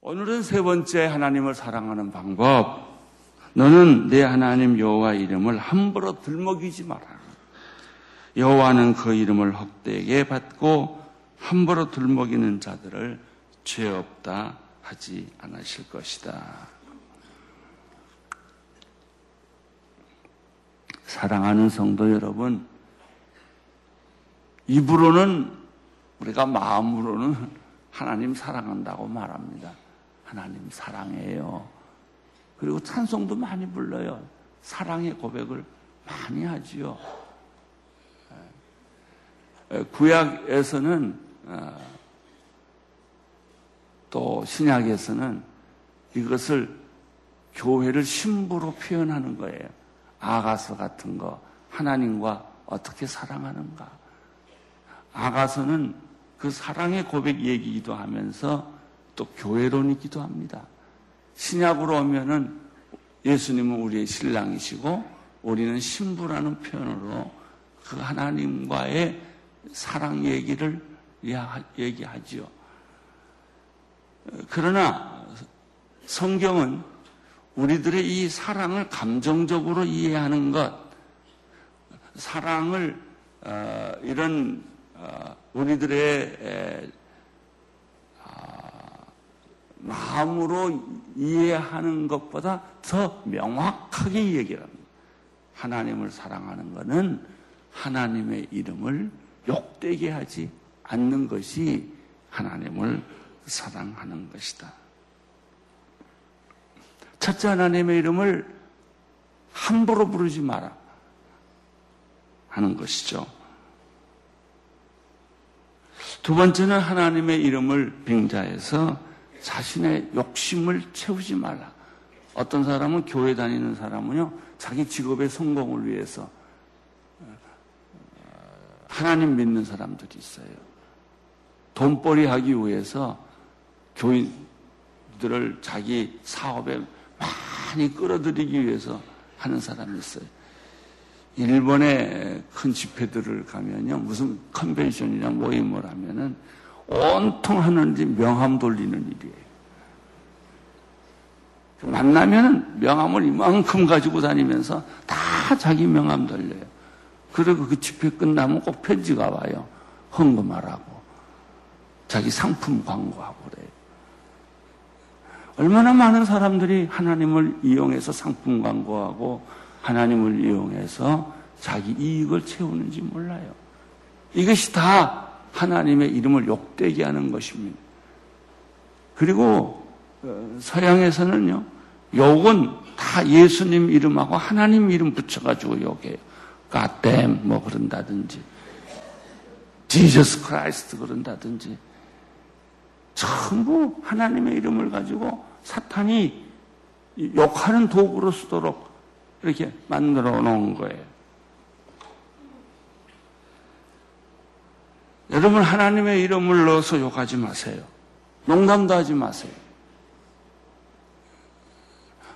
오늘은 세 번째 하나님을 사랑하는 방법. 너는 내 하나님 여호와 이름을 함부로 들먹이지 마라. 여호와는 그 이름을 헛되게 받고 함부로 들먹이는 자들을 죄 없다 하지 않으실 것이다. 사랑하는 성도 여러분, 입으로는 우리가 마음으로는 하나님 사랑한다고 말합니다. 하나님 사랑해요. 그리고 찬송도 많이 불러요. 사랑의 고백을 많이 하지요. 구약에서는 어, 또 신약에서는 이것을 교회를 신부로 표현하는 거예요. 아가서 같은 거 하나님과 어떻게 사랑하는가. 아가서는 그 사랑의 고백 얘기기도 하면서 또 교회론이기도 합니다. 신약으로 오면은 예수님은 우리의 신랑이시고 우리는 신부라는 표현으로 그 하나님과의 사랑 얘기를 얘기하지요. 그러나 성경은 우리들의 이 사랑을 감정적으로 이해하는 것, 사랑을 어, 이런 어, 우리들의 에, 어, 마음으로 이해하는 것보다 더 명확하게 얘기를 합니다. 하나님을 사랑하는 것은 하나님의 이름을 욕되게 하지 않는 것이 하나님을 사랑하는 것이다. 첫째 하나님의 이름을 함부로 부르지 마라 하는 것이죠. 두 번째는 하나님의 이름을 빙자해서 자신의 욕심을 채우지 말라. 어떤 사람은 교회 다니는 사람은요, 자기 직업의 성공을 위해서 하나님 믿는 사람들이 있어요. 돈벌이 하기 위해서 교인들을 자기 사업에 많이 끌어들이기 위해서 하는 사람이 있어요. 일본의 큰 집회들을 가면요. 무슨 컨벤션이나 모임을 하면은 온통 하는지 명함 돌리는 일이에요. 만나면은 명함을 이만큼 가지고 다니면서 다 자기 명함 돌려요. 그리고 그 집회 끝나면 꼭 편지가 와요. 헌금하라고. 자기 상품 광고하고 그래요. 얼마나 많은 사람들이 하나님을 이용해서 상품 광고하고 하나님을 이용해서 자기 이익을 채우는지 몰라요. 이것이 다 하나님의 이름을 욕되게 하는 것입니다. 그리고 어, 서양에서는요, 욕은 다 예수님 이름하고 하나님 이름 붙여가지고 욕해요. God 뭐 그런다든지, Jesus Christ 그런다든지, 전부 하나님의 이름을 가지고 사탄이 욕하는 도구로 쓰도록 이렇게 만들어 놓은 거예요. 여러분 하나님의 이름을 넣어서 욕하지 마세요. 농담도 하지 마세요.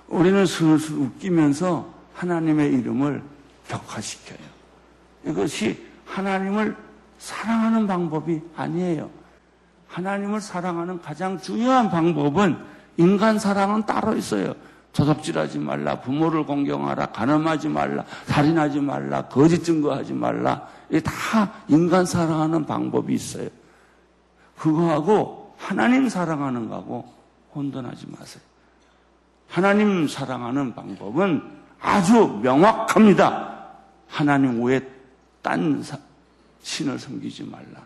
우리는 슬슬 웃기면서 하나님의 이름을 격화시켜요. 이것이 하나님을 사랑하는 방법이 아니에요. 하나님을 사랑하는 가장 중요한 방법은 인간 사랑은 따로 있어요. 도덕질하지 말라, 부모를 공경하라, 가늠하지 말라, 살인하지 말라, 거짓 증거하지 말라. 이게 다 인간 사랑하는 방법이 있어요. 그거하고 하나님 사랑하는 거하고 혼돈하지 마세요. 하나님 사랑하는 방법은 아주 명확합니다. 하나님 외에 딴 신을 섬기지 말라.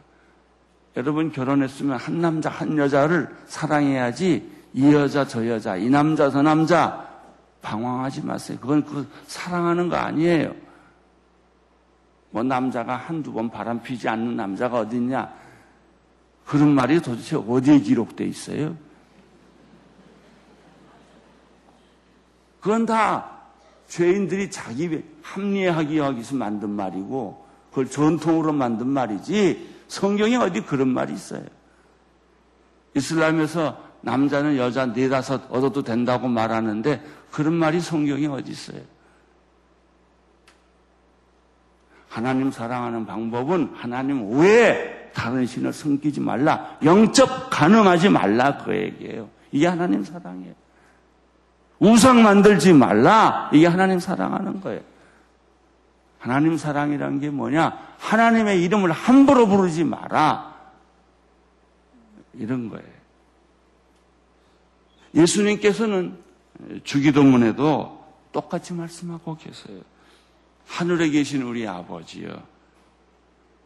여러분 결혼했으면 한 남자 한 여자를 사랑해야지 이 여자 저 여자 이 남자 저 남자 방황하지 마세요. 그건 그 사랑하는 거 아니에요. 뭐 남자가 한두 번 바람 피지 않는 남자가 어딨냐? 그런 말이 도대체 어디에 기록돼 있어요? 그건 다 죄인들이 자기 합리화하기 위해서 만든 말이고 그걸 전통으로 만든 말이지 성경에 어디 그런 말이 있어요. 이슬람에서 남자는 여자 네다섯 얻어도 된다고 말하는데 그런 말이 성경에 어디 있어요? 하나님 사랑하는 방법은 하나님 외에 다른 신을 섬기지 말라. 영접 가능하지 말라 그 얘기예요. 이게 하나님 사랑이에요. 우상 만들지 말라. 이게 하나님 사랑하는 거예요. 하나님 사랑이란 게 뭐냐? 하나님의 이름을 함부로 부르지 마라. 이런 거예요. 예수님께서는 주기도문에도 똑같이 말씀하고 계세요. 하늘에 계신 우리 아버지여,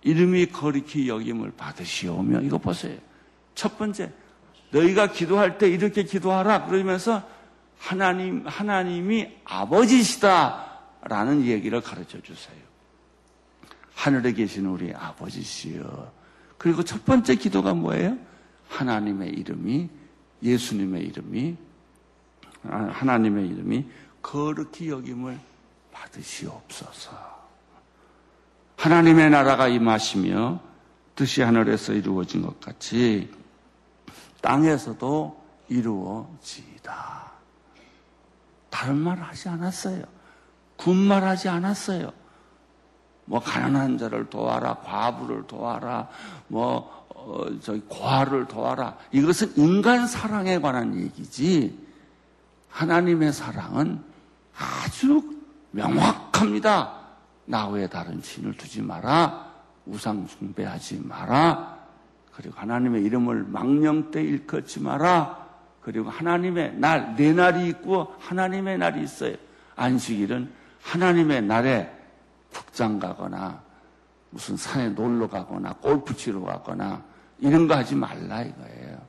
이름이 거룩히 여김을 받으시오며, 이거 보세요. 첫 번째, 너희가 기도할 때 이렇게 기도하라. 그러면서 하나님, 하나님이 아버지시다 라는 얘기를 가르쳐 주세요. 하늘에 계신 우리 아버지시여. 그리고 첫 번째 기도가 뭐예요? 하나님의 이름이, 예수님의 이름이, 아, 하나님의 이름이 거룩히 여김을 받으시옵소서. 하나님의 나라가 임하시며 뜻이 하늘에서 이루어진 것 같이 땅에서도 이루어지이다. 다른 말 하지 않았어요. 군말 하지 않았어요. 뭐 가난한 자를 도와라, 과부를 도와라, 뭐 어, 저기 고아를 도와라. 이것은 인간 사랑에 관한 얘기지. 하나님의 사랑은 아주 명확합니다. 나 외에 다른 신을 두지 마라. 우상 숭배하지 마라. 그리고 하나님의 이름을 망령 때 일컫지 마라. 그리고 하나님의 날, 내 날이 있고 하나님의 날이 있어요. 안식일은 하나님의 날에 북장 가거나 무슨 산에 놀러 가거나 골프 치러 가거나 이런 거 하지 말라 이거예요.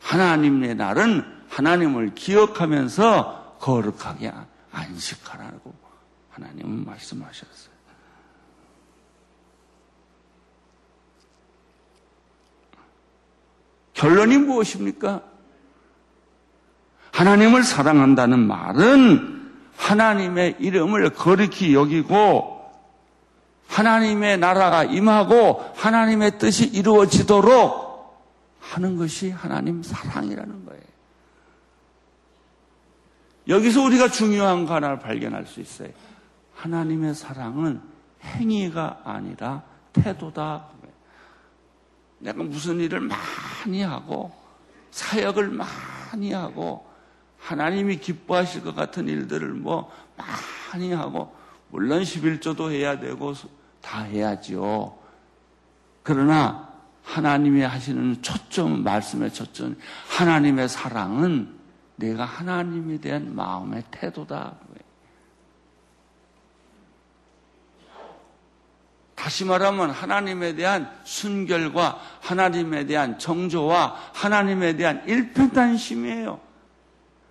하나님의 날은 하나님을 기억하면서 거룩하게 안식하라고 하나님은 말씀하셨어요. 결론이 무엇입니까? 하나님을 사랑한다는 말은 하나님의 이름을 거룩히 여기고 하나님의 나라가 임하고 하나님의 뜻이 이루어지도록 하는 것이 하나님 사랑이라는 거예요. 여기서 우리가 중요한 거 하나를 발견할 수 있어요. 하나님의 사랑은 행위가 아니라 태도다. 내가 무슨 일을 많이 하고 사역을 많이 하고 하나님이 기뻐하실 것 같은 일들을 뭐 많이 하고 물론 11조도 해야 되고 다 해야지요. 그러나 하나님이 하시는 초점, 말씀의 초점, 하나님의 사랑은 내가 하나님에 대한 마음의 태도다. 다시 말하면 하나님에 대한 순결과 하나님에 대한 정조와 하나님에 대한 일편단심이에요.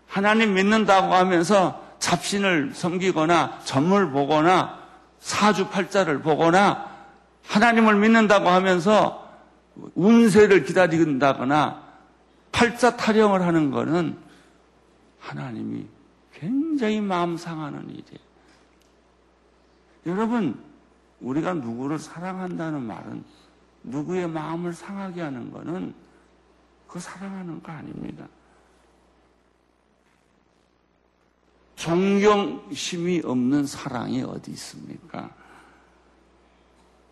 하나님 믿는다고 하면서 잡신을 섬기거나 점을 보거나 사주팔자를 보거나 하나님을 믿는다고 하면서 운세를 기다린다거나 팔자 타령을 하는 것은 하나님이 굉장히 마음 상하는 일이에요. 여러분, 우리가 누구를 사랑한다는 말은 누구의 마음을 상하게 하는 것은 그 사랑하는 거 아닙니다. 존경심이 없는 사랑이 어디 있습니까?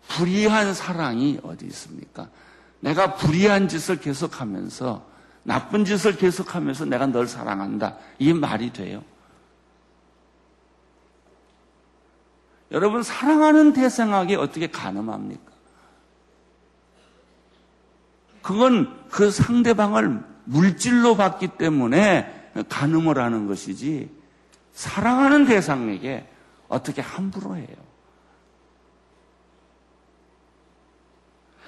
불의한 사랑이 어디 있습니까? 내가 불의한 짓을 계속하면서 나쁜 짓을 계속하면서 내가 널 사랑한다. 이게 말이 돼요? 여러분 사랑하는 대상에게 어떻게 가늠합니까? 그건 그 상대방을 물질로 봤기 때문에 가늠을 하는 것이지 사랑하는 대상에게 어떻게 함부로 해요?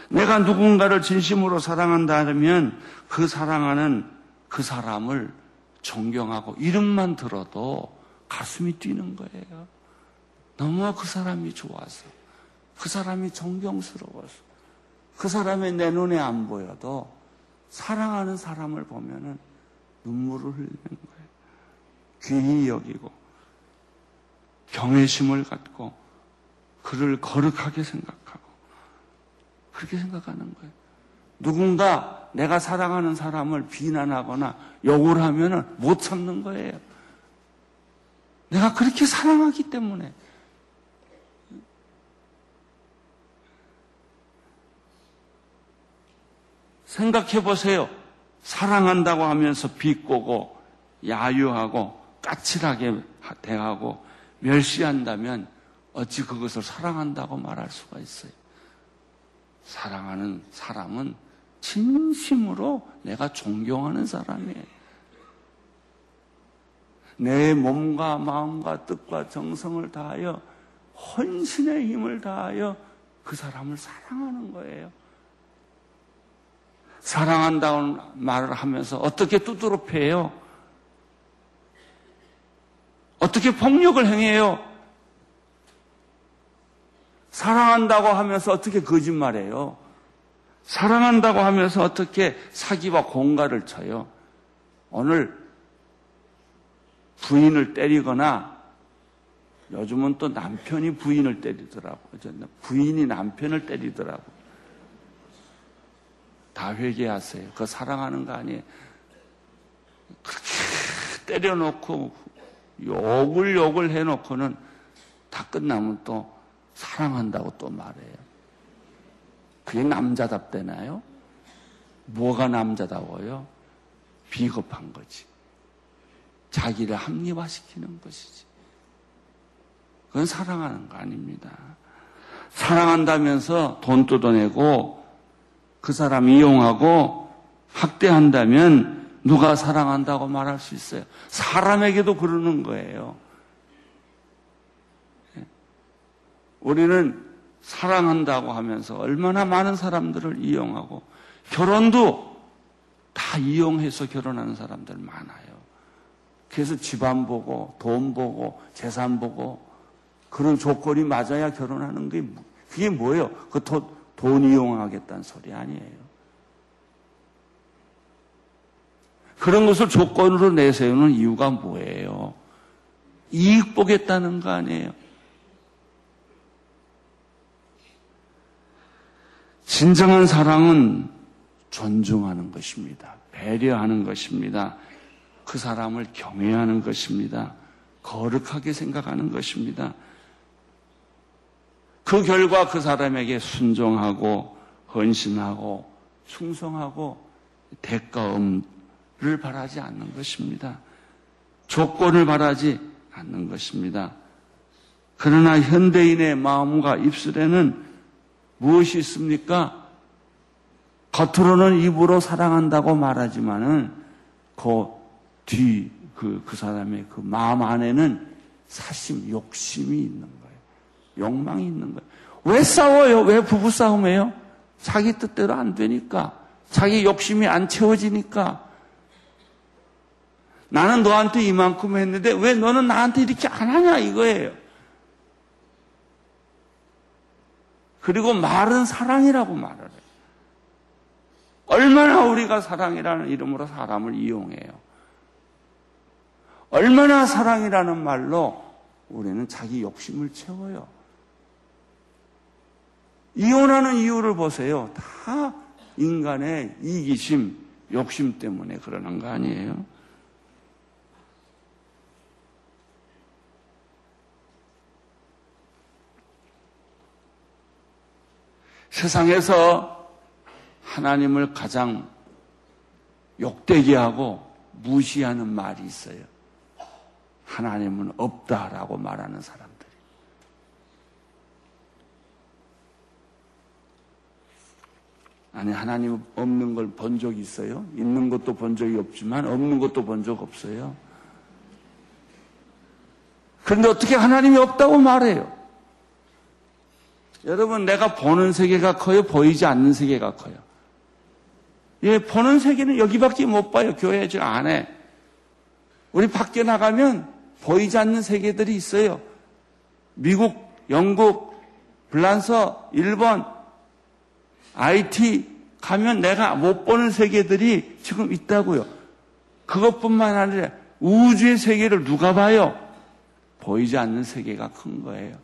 내가 누군가를 진심으로 사랑한다면 그 사랑하는 그 사람을 존경하고 이름만 들어도 가슴이 뛰는 거예요. 너무 그 사람이 좋아서, 그 사람이 존경스러워서, 그 사람이 내 눈에 안 보여도 사랑하는 사람을 보면은 눈물을 흘리는 거예요. 귀히 여기고, 경외심을 갖고, 그를 거룩하게 생각하고, 그렇게 생각하는 거예요. 누군가 내가 사랑하는 사람을 비난하거나 욕을 하면은 못 참는 거예요. 내가 그렇게 사랑하기 때문에. 생각해 보세요. 사랑한다고 하면서 비꼬고 야유하고 까칠하게 대하고 멸시한다면 어찌 그것을 사랑한다고 말할 수가 있어요. 사랑하는 사람은 진심으로 내가 존경하는 사람이에요. 내 몸과 마음과 뜻과 정성을 다하여 헌신의 힘을 다하여 그 사람을 사랑하는 거예요. 사랑한다는 말을 하면서 어떻게 두드러 패요? 어떻게 폭력을 행해요? 사랑한다고 하면서 어떻게 거짓말해요? 사랑한다고 하면서 어떻게 사기와 공갈을 쳐요? 오늘 부인을 때리거나 요즘은 또 남편이 부인을 때리더라고. 부인이 남편을 때리더라고. 다 회개하세요. 그거 사랑하는 거 아니에요. 그렇게 때려놓고 욕을 욕을 해놓고는 다 끝나면 또 사랑한다고 또 말해요. 그게 남자답대나요? 뭐가 남자다워요? 비겁한 거지. 자기를 합리화시키는 것이지. 그건 사랑하는 거 아닙니다. 사랑한다면서 돈 뜯어내고 그 사람 이용하고 학대한다면 누가 사랑한다고 말할 수 있어요? 사람에게도 그러는 거예요. 우리는 사랑한다고 하면서 얼마나 많은 사람들을 이용하고 결혼도 다 이용해서 결혼하는 사람들 많아요. 그래서 집안 보고 돈 보고 재산 보고 그런 조건이 맞아야 결혼하는 게 그게 뭐예요? 그 돈 이용하겠다는 소리 아니에요. 그런 것을 조건으로 내세우는 이유가 뭐예요? 이익 보겠다는 거 아니에요? 진정한 사랑은 존중하는 것입니다. 배려하는 것입니다. 그 사람을 경외하는 것입니다. 거룩하게 생각하는 것입니다. 그 결과 그 사람에게 순종하고 헌신하고 충성하고 대가 음을 바라지 않는 것입니다. 조건을 바라지 않는 것입니다. 그러나 현대인의 마음과 입술에는 무엇이 있습니까? 겉으로는 입으로 사랑한다고 말하지만은 그 뒤, 그, 그 사람의 그 마음 안에는 사심, 욕심이 있는 거예요. 욕망이 있는 거예요. 왜 싸워요? 왜 부부싸움해요? 자기 뜻대로 안 되니까. 자기 욕심이 안 채워지니까. 나는 너한테 이만큼 했는데 왜 너는 나한테 이렇게 안 하냐 이거예요. 그리고 말은 사랑이라고 말을 해요. 얼마나 우리가 사랑이라는 이름으로 사람을 이용해요. 얼마나 사랑이라는 말로 우리는 자기 욕심을 채워요. 이혼하는 이유를 보세요. 다 인간의 이기심, 욕심 때문에 그러는 거 아니에요? 세상에서 하나님을 가장 욕되게 하고 무시하는 말이 있어요. 하나님은 없다라고 말하는 사람들이. 아니, 하나님 없는 걸 본 적이 있어요? 있는 것도 본 적이 없지만 없는 것도 본 적 없어요. 그런데 어떻게 하나님이 없다고 말해요? 여러분, 내가 보는 세계가 커요? 보이지 않는 세계가 커요? 예, 보는 세계는 여기밖에 못 봐요. 교회 저 안에. 우리 밖에 나가면 보이지 않는 세계들이 있어요. 미국, 영국, 불란서, 일본, IT 가면 내가 못 보는 세계들이 지금 있다고요. 그것뿐만 아니라 우주의 세계를 누가 봐요? 보이지 않는 세계가 큰 거예요.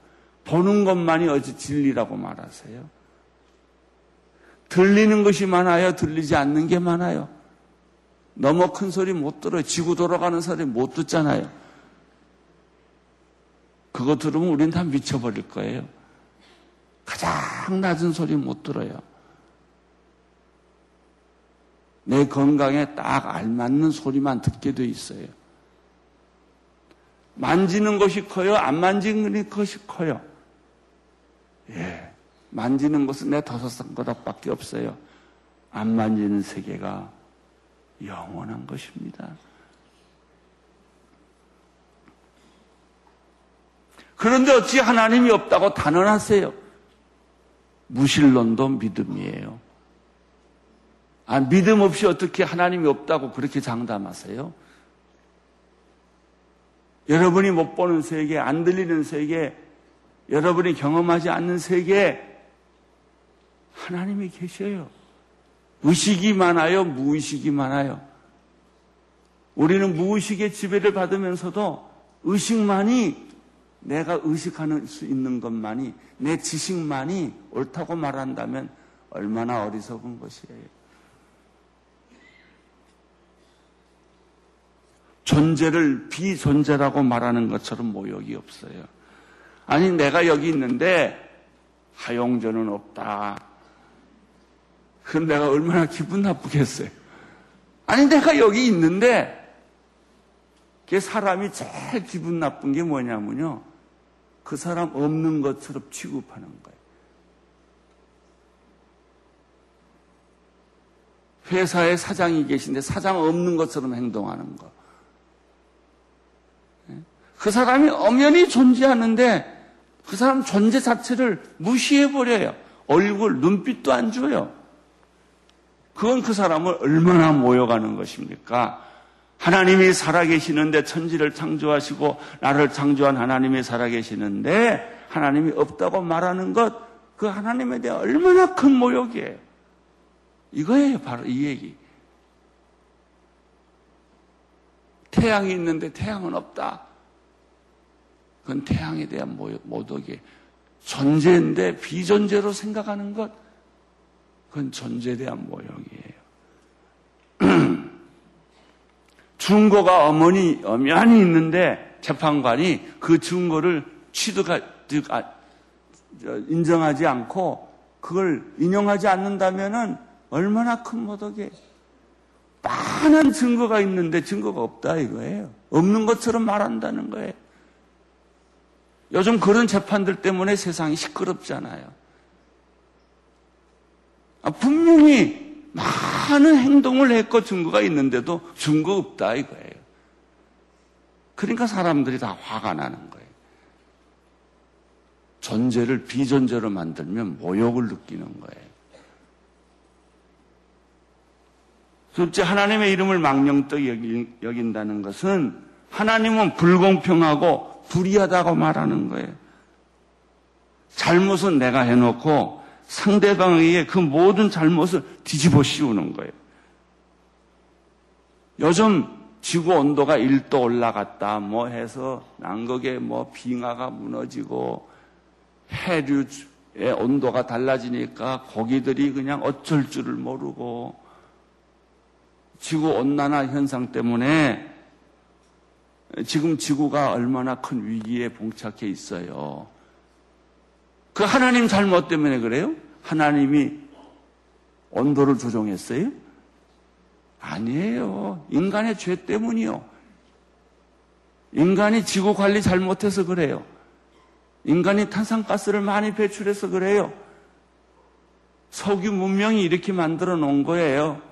보는 것만이 어찌 진리라고 말하세요? 들리는 것이 많아요? 들리지 않는 게 많아요? 너무 큰 소리 못 들어요. 지구 돌아가는 소리 못 듣잖아요. 그거 들으면 우린 다 미쳐버릴 거예요. 가장 낮은 소리 못 들어요. 내 건강에 딱 알맞는 소리만 듣게 돼 있어요. 만지는 것이 커요? 안 만지는 것이 커요? 예. 만지는 것은 내 더서싼 거밖에 없어요. 안 만지는 세계가 영원한 것입니다. 그런데 어찌 하나님이 없다고 단언하세요? 무신론도 믿음이에요. 아, 믿음 없이 어떻게 하나님이 없다고 그렇게 장담하세요? 여러분이 못 보는 세계, 안 들리는 세계, 여러분이 경험하지 않는 세계에 하나님이 계셔요. 의식이 많아요? 무의식이 많아요? 우리는 무의식의 지배를 받으면서도 의식만이 내가 의식하는 수 있는 것만이 내 지식만이 옳다고 말한다면 얼마나 어리석은 것이에요. 존재를 비존재라고 말하는 것처럼 모욕이 없어요. 아니, 내가 여기 있는데 하용전은 없다. 그럼 내가 얼마나 기분 나쁘겠어요. 아니, 내가 여기 있는데 그 사람이 제일 기분 나쁜 게 뭐냐면요. 그 사람 없는 것처럼 취급하는 거예요. 회사에 사장이 계신데 사장 없는 것처럼 행동하는 거. 그 사람이 엄연히 존재하는데 그 사람 존재 자체를 무시해버려요. 얼굴, 눈빛도 안 줘요. 그건 그 사람을 얼마나 모여가는 것입니까? 하나님이 살아계시는데 천지를 창조하시고 나를 창조한 하나님이 살아계시는데 하나님이 없다고 말하는 것, 그 하나님에 대한 얼마나 큰 모욕이에요. 이거예요, 바로 이 얘기. 태양이 있는데 태양은 없다. 그건 태양에 대한 모독이에요. 존재인데 비존재로 생각하는 것, 그건 존재에 대한 모욕이에요. 증거가 어머니, 엄연히 있는데 재판관이 그 증거를 취득하, 아, 인정하지 않고 그걸 인용하지 않는다면은 얼마나 큰 모독이에요. 많은 증거가 있는데 증거가 없다 이거예요. 없는 것처럼 말한다는 거예요. 요즘 그런 재판들 때문에 세상이 시끄럽잖아요. 아, 분명히 많은 행동을 했고 증거가 있는데도 증거 없다 이거예요. 그러니까 사람들이 다 화가 나는 거예요. 존재를 비존재로 만들면 모욕을 느끼는 거예요. 둘째, 하나님의 이름을 망령떡 여긴다는 것은 하나님은 불공평하고 불의하다고 말하는 거예요. 잘못은 내가 해놓고 상대방에게 그 모든 잘못을 뒤집어 씌우는 거예요. 요즘 지구 온도가 1도 올라갔다 뭐 해서 남극에 뭐 빙하가 무너지고 해류의 온도가 달라지니까 고기들이 그냥 어쩔 줄을 모르고 지구 온난화 현상 때문에 지금 지구가 얼마나 큰 위기에 봉착해 있어요. 그 하나님 잘못 때문에 그래요? 하나님이 온도를 조종했어요? 아니에요. 인간의 죄 때문이요. 인간이 지구 관리 잘못해서 그래요. 인간이 탄산가스를 많이 배출해서 그래요. 석유 문명이 이렇게 만들어 놓은 거예요.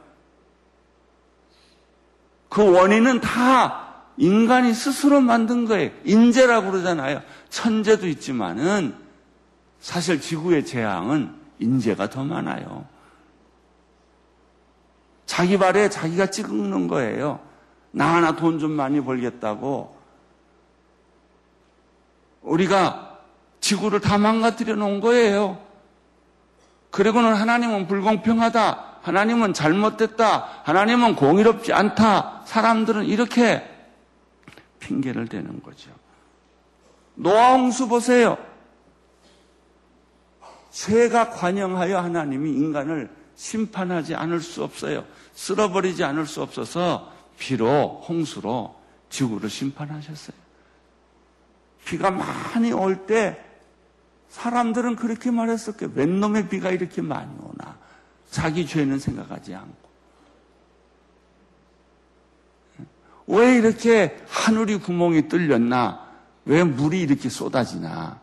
그 원인은 다 인간이 스스로 만든 거예요. 인재라고 그러잖아요. 천재도 있지만은 사실 지구의 재앙은 인재가 더 많아요. 자기 발에 자기가 찍는 거예요. 나 하나 돈 좀 많이 벌겠다고. 우리가 지구를 다 망가뜨려 놓은 거예요. 그리고는 하나님은 불공평하다. 하나님은 잘못됐다. 하나님은 공의롭지 않다. 사람들은 이렇게 핑계를 대는 거죠. 노아홍수 보세요. 죄가 관영하여 하나님이 인간을 심판하지 않을 수 없어요. 쓸어버리지 않을 수 없어서 비로 홍수로 지구를 심판하셨어요. 비가 많이 올 때 사람들은 그렇게 말했었게 웬 놈의 비가 이렇게 많이 오나 자기 죄는 생각하지 않고 왜 이렇게 하늘이 구멍이 뚫렸나 왜 물이 이렇게 쏟아지나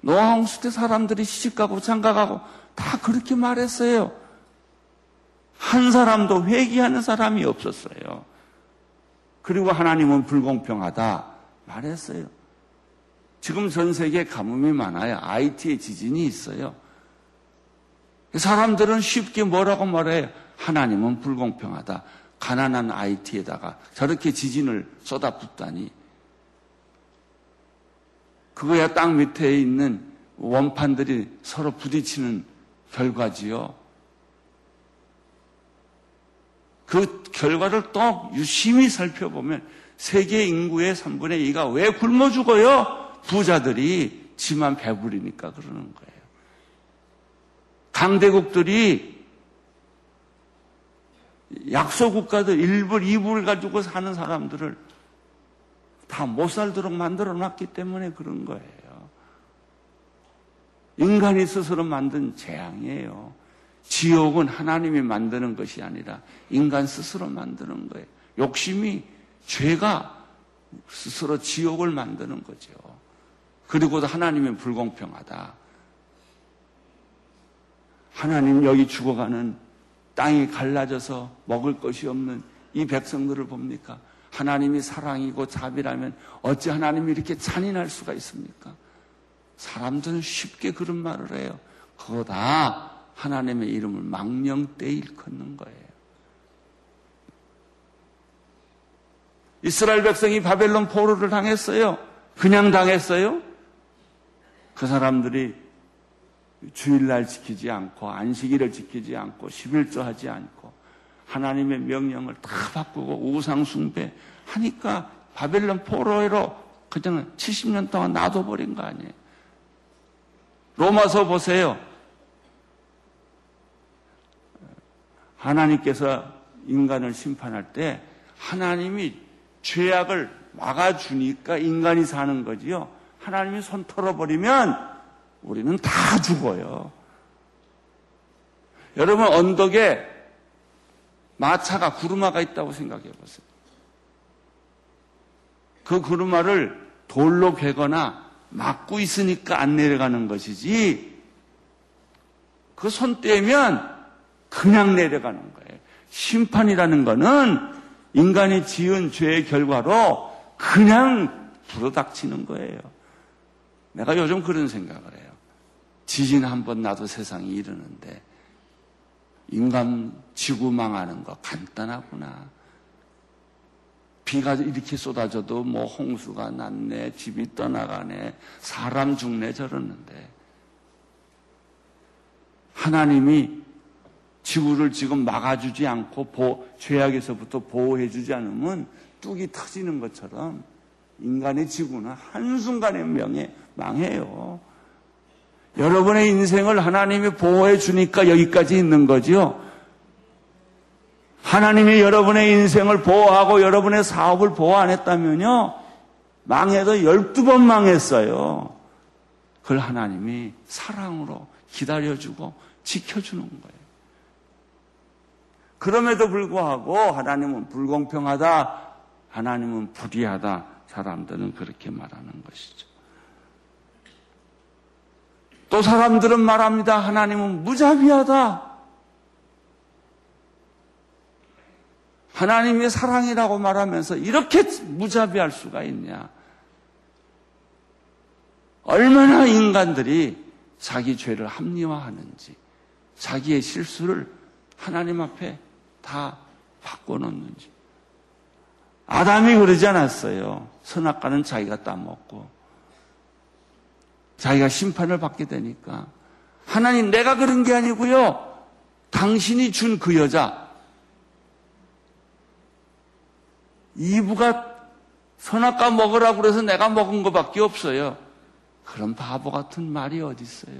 노아 홍수 때 사람들이 시집가고 장가가고 다 그렇게 말했어요. 한 사람도 회개하는 사람이 없었어요. 그리고 하나님은 불공평하다 말했어요. 지금 전 세계에 가뭄이 많아요. IT에 지진이 있어요. 사람들은 쉽게 뭐라고 말해요? 하나님은 불공평하다. 가난한 IT에다가 저렇게 지진을 쏟아붓다니. 그거야 땅 밑에 있는 원판들이 서로 부딪히는 결과지요. 그 결과를 또 유심히 살펴보면 세계 인구의 3분의 2가 왜 굶어 죽어요? 부자들이 지만 배부리니까 그러는 거예요. 강대국들이 약소 국가들 1불, 2불 가지고 사는 사람들을 다 못 살도록 만들어 놨기 때문에 그런 거예요. 인간이 스스로 만든 재앙이에요. 지옥은 하나님이 만드는 것이 아니라 인간 스스로 만드는 거예요. 욕심이 죄가 스스로 지옥을 만드는 거죠. 그리고도 하나님은 불공평하다. 하나님 여기 죽어가는 땅이 갈라져서 먹을 것이 없는 이 백성들을 봅니까? 하나님이 사랑이고 자비라면 어찌 하나님이 이렇게 잔인할 수가 있습니까? 사람들은 쉽게 그런 말을 해요. 그거 다 하나님의 이름을 망령되이 일컫는 거예요. 이스라엘 백성이 바벨론 포로를 당했어요. 그냥 당했어요. 그 사람들이 주일날 지키지 않고 안식일을 지키지 않고 11조 하지 않고 하나님의 명령을 다 바꾸고 우상 숭배 하니까 바벨론 포로로 그냥 70년 동안 놔둬버린 거 아니에요. 로마서 보세요. 하나님께서 인간을 심판할 때 하나님이 죄악을 막아주니까 인간이 사는 거지요. 하나님이 손 털어버리면 우리는 다 죽어요. 여러분 언덕에 마차가 구르마가 있다고 생각해 보세요. 그 구르마를 돌로 베거나 막고 있으니까 안 내려가는 것이지 그 손 떼면 그냥 내려가는 거예요. 심판이라는 거는 인간이 지은 죄의 결과로 그냥 불어닥치는 거예요. 내가 요즘 그런 생각을 해요. 지진 한 번 나도 세상이 이러는데 인간 지구 망하는 거 간단하구나. 비가 이렇게 쏟아져도 뭐 홍수가 났네, 집이 떠나가네, 사람 죽네 저러는데 하나님이 지구를 지금 막아주지 않고 보, 죄악에서부터 보호해주지 않으면 뚝이 터지는 것처럼 인간의 지구는 한순간의 명에 망해요. 여러분의 인생을 하나님이 보호해 주니까 여기까지 있는 거죠. 하나님이 여러분의 인생을 보호하고 여러분의 사업을 보호 안 했다면요. 망해도 12번 망했어요. 그걸 하나님이 사랑으로 기다려주고 지켜주는 거예요. 그럼에도 불구하고 하나님은 불공평하다, 하나님은 불의하다, 사람들은 그렇게 말하는 것이죠. 또 사람들은 말합니다. 하나님은 무자비하다. 하나님의 사랑이라고 말하면서 이렇게 무자비할 수가 있냐. 얼마나 인간들이 자기 죄를 합리화하는지, 자기의 실수를 하나님 앞에 다 바꿔놓는지. 아담이 그러지 않았어요. 선악과는 자기가 따먹고. 자기가 심판을 받게 되니까. 하나님, 내가 그런 게 아니고요. 당신이 준 그 여자. 이브가 선악과 먹으라고 그래서 내가 먹은 것밖에 없어요. 그런 바보 같은 말이 어디 있어요?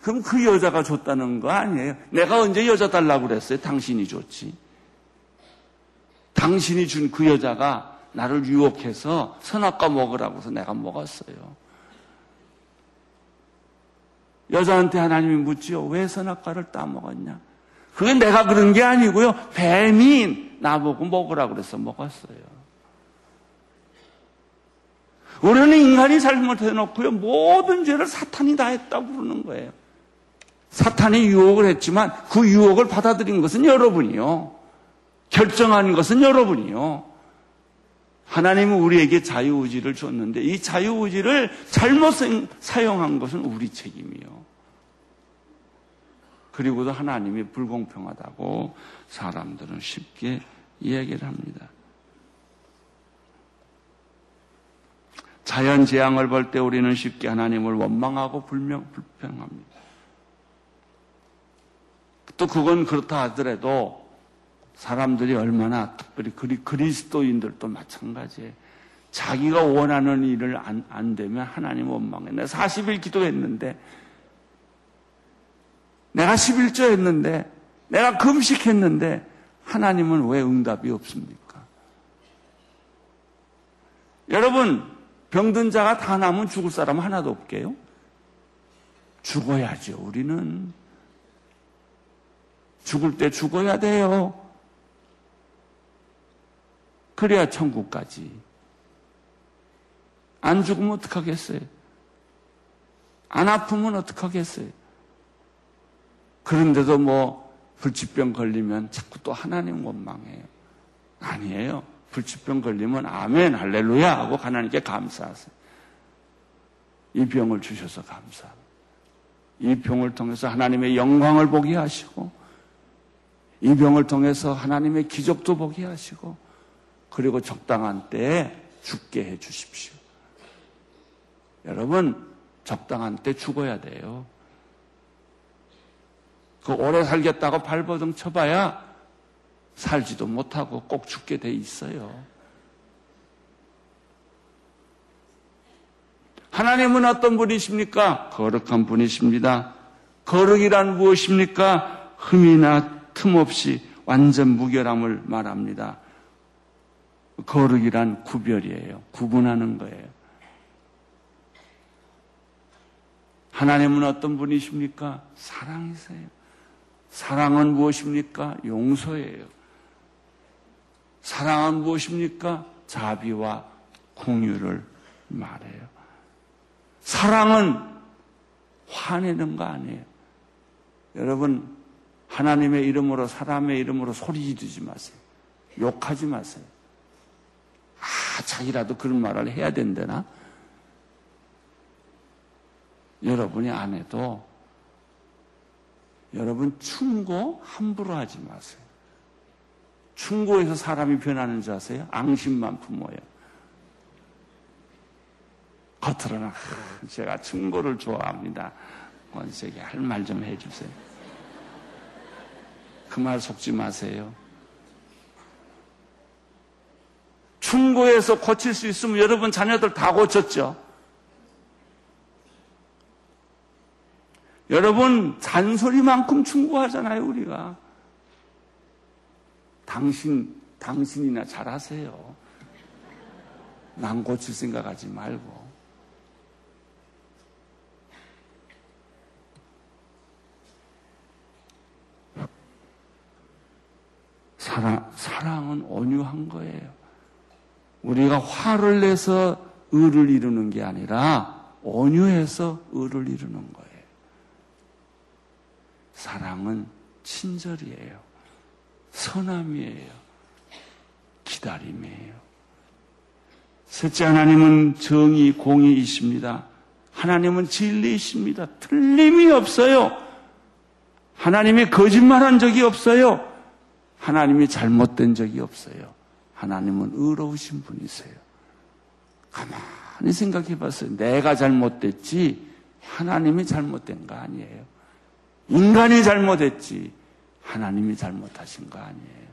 그럼 그 여자가 줬다는 거 아니에요? 내가 언제 여자 달라고 그랬어요? 당신이 줬지. 당신이 준 그 여자가 나를 유혹해서 선악과 먹으라고 해서 내가 먹었어요. 여자한테 하나님이 묻지요. 왜 선악과를 따먹었냐? 그게 내가 그런 게 아니고요. 뱀이 나보고 먹으라고 그래서 먹었어요. 우리는 인간이 잘못해놓고요. 모든 죄를 사탄이 다 했다고 그러는 거예요. 사탄이 유혹을 했지만 그 유혹을 받아들인 것은 여러분이요. 결정한 것은 여러분이요. 하나님은 우리에게 자유의지를 줬는데 이 자유의지를 잘못 사용한 것은 우리 책임이요. 그리고도 하나님이 불공평하다고 사람들은 쉽게 이야기를 합니다. 자연 재앙을 볼 때 우리는 쉽게 하나님을 원망하고 불명, 불평합니다. 또 그건 그렇다 하더라도 사람들이 얼마나 특별히 그리스도인들도 마찬가지예요. 자기가 원하는 일을 안, 안 되면 하나님 원망해. 내가 40일 기도했는데, 내가 11조 했는데, 내가 금식했는데, 하나님은 왜 응답이 없습니까? 여러분, 병든 자가 다 남으면 죽을 사람 하나도 없게요? 죽어야죠, 우리는. 죽을 때 죽어야 돼요. 그래야 천국까지. 안 죽으면 어떡하겠어요? 안 아프면 어떡하겠어요? 그런데도 뭐 불치병 걸리면 자꾸 또 하나님 원망해요. 아니에요. 불치병 걸리면 아멘 할렐루야 하고 하나님께 감사하세요. 이 병을 주셔서 감사합니다. 이 병을 통해서 하나님의 영광을 보게 하시고 이 병을 통해서 하나님의 기적도 보게 하시고 그리고 적당한 때에 죽게 해 주십시오. 여러분 적당한 때 죽어야 돼요. 그 오래 살겠다고 발버둥 쳐봐야 살지도 못하고 꼭 죽게 돼 있어요. 하나님은 어떤 분이십니까? 거룩한 분이십니다. 거룩이란 무엇입니까? 흠이나 틈 없이 완전 무결함을 말합니다. 거룩이란 구별이에요. 구분하는 거예요. 하나님은 어떤 분이십니까? 사랑이세요. 사랑은 무엇입니까? 용서예요. 사랑은 무엇입니까? 자비와 공유를 말해요. 사랑은 화내는 거 아니에요. 여러분, 하나님의 이름으로, 사람의 이름으로 소리 지르지 마세요. 욕하지 마세요. 아, 자기라도 그런 말을 해야 된다나? 여러분이 안 해도 여러분 충고 함부로 하지 마세요. 충고에서 사람이 변하는 줄 아세요? 앙심만 품어요. 겉으로는 제가 충고를 좋아합니다. 원색이 할 말 좀 해주세요. 그 말 속지 마세요. 충고에서 고칠 수 있으면 여러분 자녀들 다 고쳤죠? 여러분 잔소리만큼 충고하잖아요, 우리가. 당신, 당신이나 잘하세요. 남 고칠 생각하지 말고. 사랑, 사랑은 온유한 거예요. 우리가 화를 내서 의를 이루는 게 아니라 온유해서 의를 이루는 거예요. 사랑은 친절이에요. 선함이에요. 기다림이에요. 셋째 하나님은 정의, 공의이십니다. 하나님은 진리이십니다. 틀림이 없어요. 하나님이 거짓말한 적이 없어요. 하나님이 잘못된 적이 없어요. 하나님은 의로우신 분이세요. 가만히 생각해 봤어요. 내가 잘못됐지, 하나님이 잘못된 거 아니에요. 인간이 잘못했지, 하나님이 잘못하신 거 아니에요.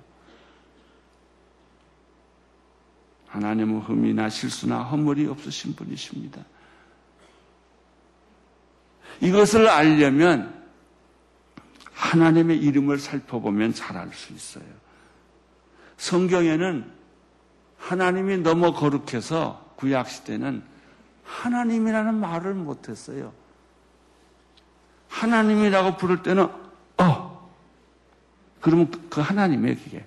하나님은 흠이나 실수나 허물이 없으신 분이십니다. 이것을 알려면 하나님의 이름을 살펴보면 잘 알 수 있어요. 성경에는 하나님이 너무 거룩해서 구약 시대는 하나님이라는 말을 못했어요. 하나님이라고 부를 때는 어 그러면 그 하나님의 그게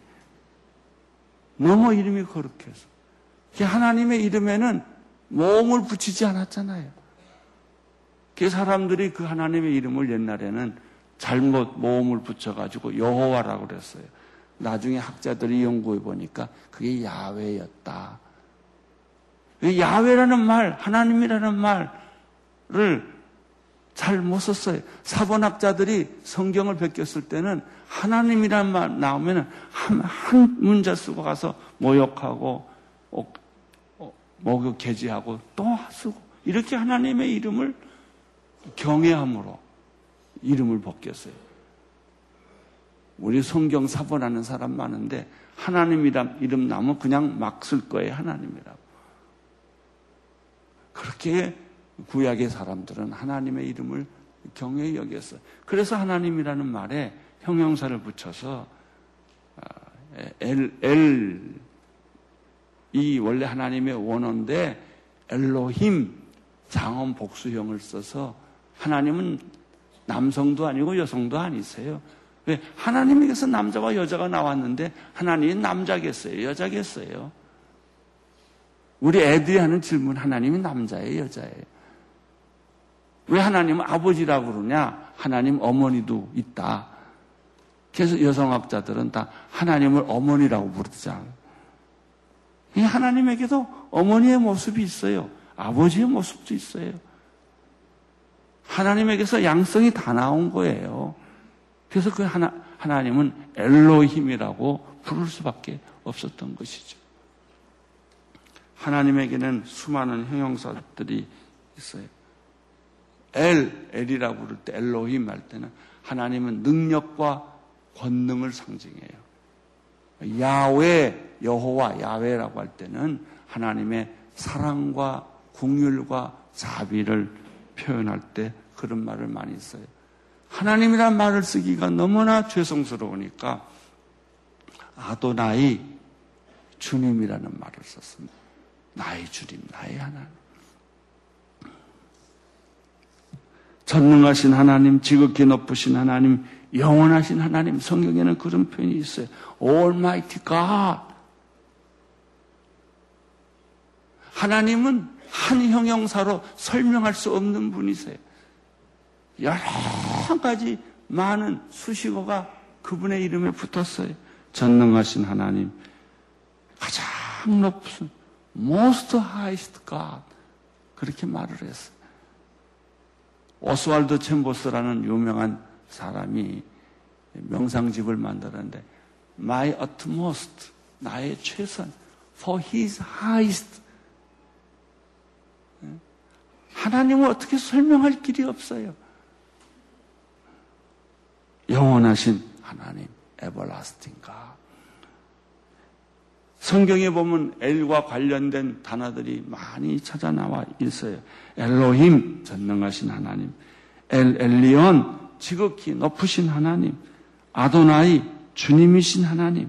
너무 이름이 거룩해서 그 하나님의 이름에는 모음을 붙이지 않았잖아요. 그 사람들이 그 하나님의 이름을 옛날에는 잘못 모음을 붙여가지고 여호와라고 그랬어요. 나중에 학자들이 연구해 보니까 그게 야외였다. 그 야외라는 말, 하나님이라는 말을 잘 못 썼어요. 사본학자들이 성경을 베꼈을 때는 하나님이라는 말 나오면 한, 한 문자 쓰고 가서 모욕하고 어, 어, 목욕 개지하고 또 쓰고 이렇게 하나님의 이름을 경외함으로 이름을 벗겼어요. 우리 성경 사본하는 사람 많은데 하나님이란 이름 나면 그냥 막 쓸 거예요. 하나님이라고. 그렇게 구약의 사람들은 하나님의 이름을 경외히 여겼어요. 그래서 하나님이라는 말에 형용사를 붙여서 엘, 엘, 이 원래 하나님의 원어인데 엘로힘 장엄 복수형을 써서 하나님은 남성도 아니고 여성도 아니세요. 왜? 하나님에게서 남자와 여자가 나왔는데 하나님이 남자겠어요? 여자겠어요? 우리 애들이 하는 질문 하나님이 남자예요? 여자예요? 왜 하나님은 아버지라고 그러냐? 하나님 어머니도 있다. 그래서 여성학자들은 다 하나님을 어머니라고 부르잖아요. 하나님에게도 어머니의 모습이 있어요. 아버지의 모습도 있어요. 하나님에게서 양성이 다 나온 거예요. 그래서 그 하나, 하나님은 엘로힘이라고 부를 수밖에 없었던 것이죠. 하나님에게는 수많은 형용사들이 있어요. 엘, 엘이라고 부를 때, 엘로힘 할 때는 하나님은 능력과 권능을 상징해요. 야외, 여호와, 야외라고 할 때는 하나님의 사랑과 궁율과 자비를 표현할 때 그런 말을 많이 써요. 하나님이란 말을 쓰기가 너무나 죄송스러우니까 아도나이 주님이라는 말을 썼습니다. 나의 주님, 나의 하나님. 전능하신 하나님, 지극히 높으신 하나님, 영원하신 하나님, 성경에는 그런 표현이 있어요. Almighty God. 하나님은 한 형용사로 설명할 수 없는 분이세요. 여러 가지 많은 수식어가 그분의 이름에 붙었어요. 전능하신 하나님, 가장 높은 most highest God 그렇게 말을 했어요. 오스왈드 챔버스라는 유명한 사람이 명상집을 만들었는데 my utmost 나의 최선 for his highest 하나님을 어떻게 설명할 길이 없어요. 영원하신 하나님, 에버라스팅 가. 성경에 보면 엘과 관련된 단어들이 많이 찾아 나와 있어요. 엘로힘, 전능하신 하나님. 엘 엘리온, 지극히 높으신 하나님. 아도나이, 주님이신 하나님.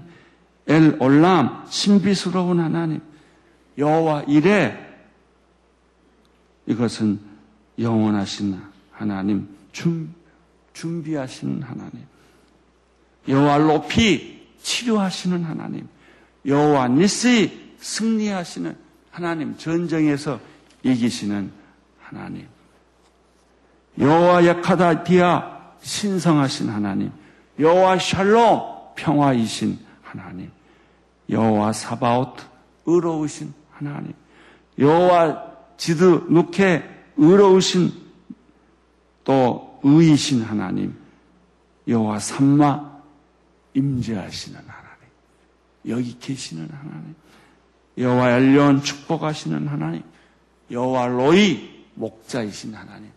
엘 올람, 신비스러운 하나님. 여호와 이레, 이것은 영원하신 하나님, 준, 준비하시는 하나님. 여호와 높이 치료하시는 하나님. 여호와 니스 승리하시는 하나님. 전쟁에서 이기시는 하나님. 여호와 야카다 디아 신성하신 하나님. 여호와 샬롬 평화이신 하나님. 여호와 사바오트 의로우신 하나님. 여호와 지드 누케 의로우신 또 의이신 하나님 여호와 삼마 임재하시는 하나님 여기 계시는 하나님 여호와 엘리온 축복하시는 하나님 여호와 로이 목자이신 하나님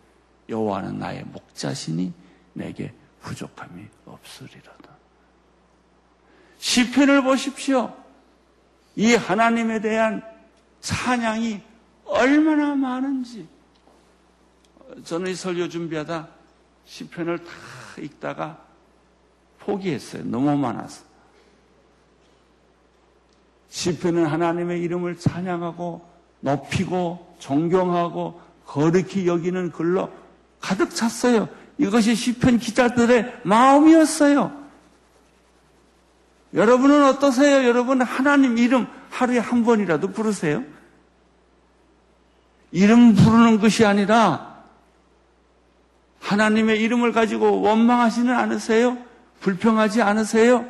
여호와는 나의 목자시니 내게 부족함이 없으리로다. 시편을 보십시오. 이 하나님에 대한 찬양이 얼마나 많은지. 저는 이 설교 준비하다 시편을 다 읽다가 포기했어요. 너무 많아서. 시편은 하나님의 이름을 찬양하고 높이고 존경하고 거룩히 여기는 글로 가득 찼어요. 이것이 시편 기자들의 마음이었어요. 여러분은 어떠세요? 여러분 하나님 이름 하루에 한 번이라도 부르세요? 이름 부르는 것이 아니라 하나님의 이름을 가지고 원망하지는 않으세요? 불평하지 않으세요?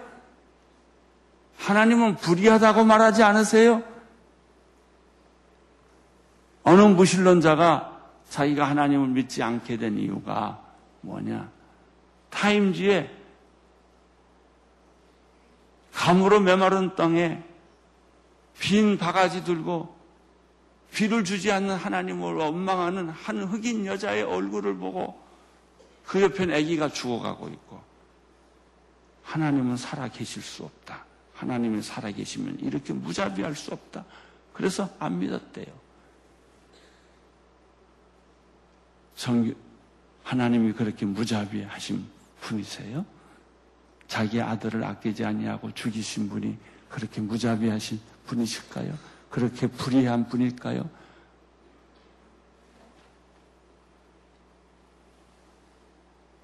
하나님은 불의하다고 말하지 않으세요? 어느 무신론자가 자기가 하나님을 믿지 않게 된 이유가 뭐냐? 타임지에 감으로 메마른 땅에 빈 바가지 들고 비를 주지 않는 하나님을 원망하는 한 흑인 여자의 얼굴을 보고 그 옆엔 아기가 죽어가고 있고 하나님은 살아 계실 수 없다. 하나님이 살아 계시면 이렇게 무자비할 수 없다. 그래서 안 믿었대요. 성 하나님이 그렇게 무자비하신 분이세요? 자기 아들을 아끼지 아니하고 죽이신 분이 그렇게 무자비하신 분이실까요? 그렇게 불의한 분일까요?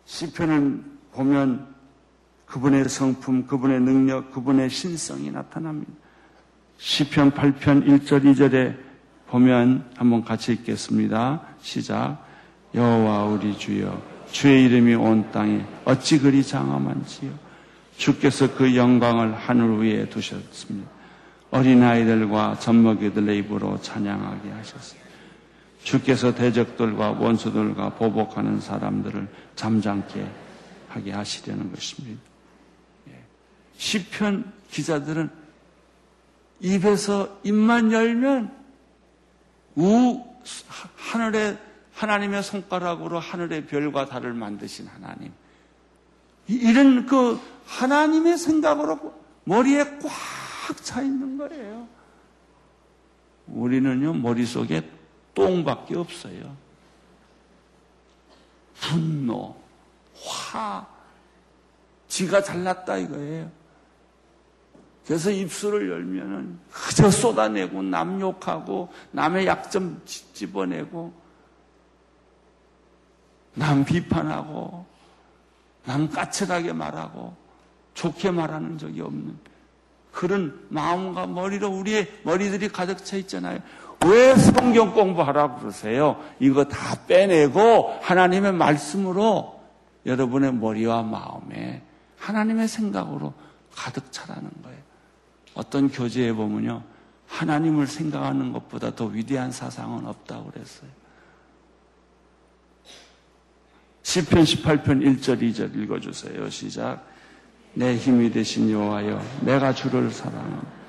시편을 보면 그분의 성품, 그분의 능력, 그분의 신성이 나타납니다. 시편 8편 1절 2절에 보면 한번 같이 읽겠습니다. 시작. 여호와 우리 주여 주의 이름이 온 땅에 어찌 그리 장엄한지요. 주께서 그 영광을 하늘 위에 두셨습니다. 어린아이들과 젖먹이들의 입으로 찬양하게 하셨습니다. 주께서 대적들과 원수들과 보복하는 사람들을 잠잠게 하게 하시려는 것입니다. 예. 시편 기자들은 입에서 입만 열면 우 하늘에 하나님의 손가락으로 하늘의 별과 달을 만드신 하나님. 이런 그 하나님의 생각으로 머리에 꽉 차 있는 거예요. 우리는요, 머릿속에 똥밖에 없어요. 분노, 화, 지가 잘났다 이거예요. 그래서 입술을 열면은 그저 쏟아내고 남 욕하고 남의 약점 집어내고 남 비판하고 남 까칠하게 말하고 좋게 말하는 적이 없는 그런 마음과 머리로 우리의 머리들이 가득 차 있잖아요. 왜 성경 공부하라고 그러세요? 이거 다 빼내고 하나님의 말씀으로 여러분의 머리와 마음에 하나님의 생각으로 가득 차라는 거예요. 어떤 교재에 보면요. 하나님을 생각하는 것보다 더 위대한 사상은 없다고 그랬어요. 10편 18편 1절 2절 읽어주세요. 시작. 내 힘이 되신 여호와여 내가 주를 사랑함.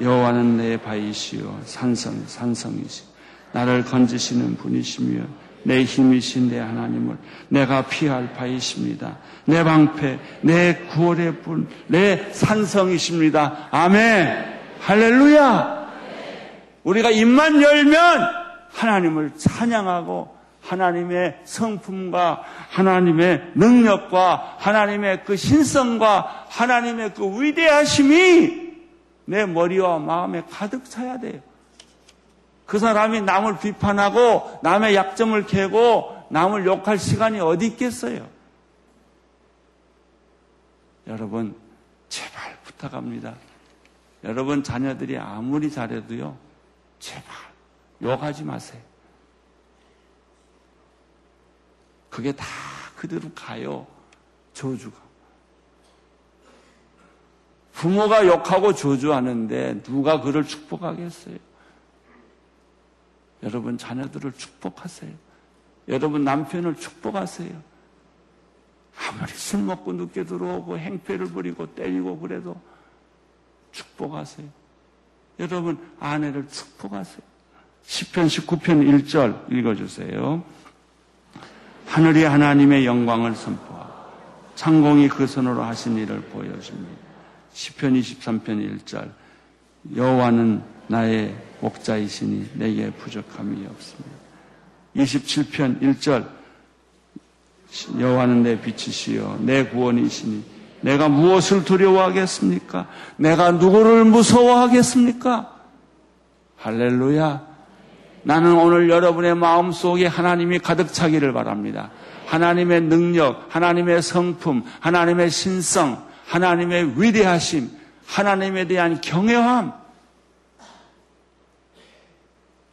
여호와는 내 바이시요 산성 산성이시 나를 건지시는 분이시며 내 힘이신 내 하나님을 내가 피할 바이십니다. 내 방패, 내 구원의 분, 내 산성이십니다. 아멘. 할렐루야. 우리가 입만 열면 하나님을 찬양하고 하나님의 성품과 하나님의 능력과 하나님의 그 신성과 하나님의 그 위대하심이 내 머리와 마음에 가득 차야 돼요. 그 사람이 남을 비판하고 남의 약점을 캐고 남을 욕할 시간이 어디 있겠어요? 여러분, 제발 부탁합니다. 여러분 자녀들이 아무리 잘해도요, 제발 욕하지 마세요. 그게 다 그대로 가요. 저주가. 부모가 욕하고 저주하는데 누가 그를 축복하겠어요? 여러분 자녀들을 축복하세요. 여러분 남편을 축복하세요. 아무리 술 먹고 늦게 들어오고 행패를 부리고 때리고 그래도 축복하세요. 여러분 아내를 축복하세요. 10편 19편 1절 읽어주세요. 하늘이 하나님의 영광을 선포하고 창공이 그 손으로 하신 일을 보여줍니다. 10편 23편 1절 여호와는 나의 목자이시니 내게 부족함이 없습니다. 27편 1절 여호와는 내 빛이시여 내 구원이시니 내가 무엇을 두려워하겠습니까? 내가 누구를 무서워하겠습니까? 할렐루야. 나는 오늘 여러분의 마음 속에 하나님이 가득 차기를 바랍니다. 하나님의 능력, 하나님의 성품, 하나님의 신성, 하나님의 위대하심, 하나님에 대한 경외함.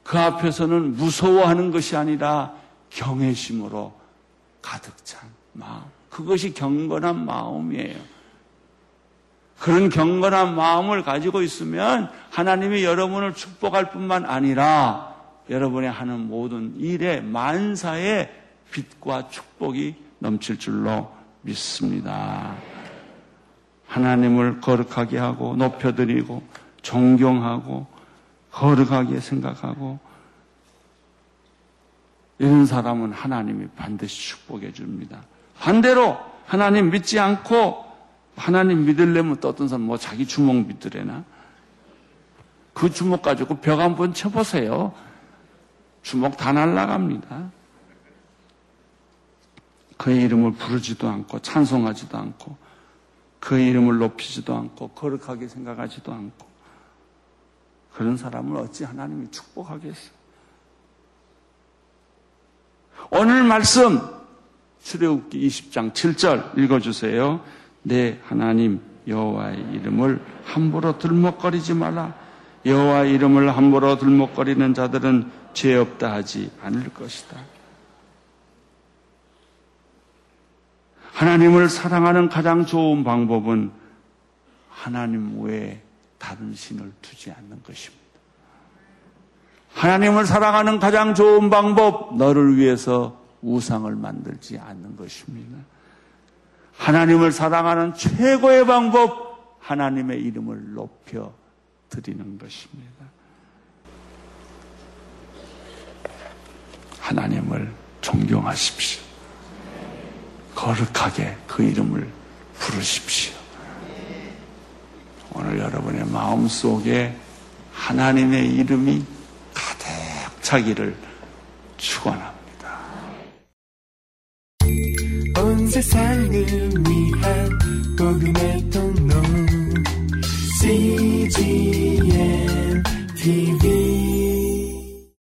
그 앞에서는 무서워하는 것이 아니라 경외심으로 가득 찬 마음. 그것이 경건한 마음이에요. 그런 경건한 마음을 가지고 있으면 하나님이 여러분을 축복할 뿐만 아니라 여러분이 하는 모든 일에 만사의 빛과 축복이 넘칠 줄로 믿습니다. 하나님을 거룩하게 하고 높여드리고 존경하고 거룩하게 생각하고 이런 사람은 하나님이 반드시 축복해 줍니다. 반대로 하나님 믿지 않고 하나님 믿으려면 또 어떤 사람 뭐 자기 주먹 믿으래나 그 주먹 가지고 벽 한번 쳐보세요. 주먹 다 날라갑니다. 그의 이름을 부르지도 않고 찬송하지도 않고 그의 이름을 높이지도 않고 거룩하게 생각하지도 않고 그런 사람을 어찌 하나님이 축복하겠어요? 오늘 말씀 출애굽기 20장 7절 읽어주세요. 내 하나님 여호와의 이름을 함부로 들먹거리지 말라. 여호와의 이름을 함부로 들먹거리는 자들은 죄 없다 하지 않을 것이다. 하나님을 사랑하는 가장 좋은 방법은 하나님 외에 다른 신을 두지 않는 것입니다. 하나님을 사랑하는 가장 좋은 방법, 너를 위해서 우상을 만들지 않는 것입니다. 하나님을 사랑하는 최고의 방법, 하나님의 이름을 높여 드리는 것입니다. 하나님을 존경하십시오. 거룩하게 그 이름을 부르십시오. 오늘 여러분의 마음 속에 하나님의 이름이 가득 차기를 축원합니다. 온 세상을 위한 복음의 통로 CGM TV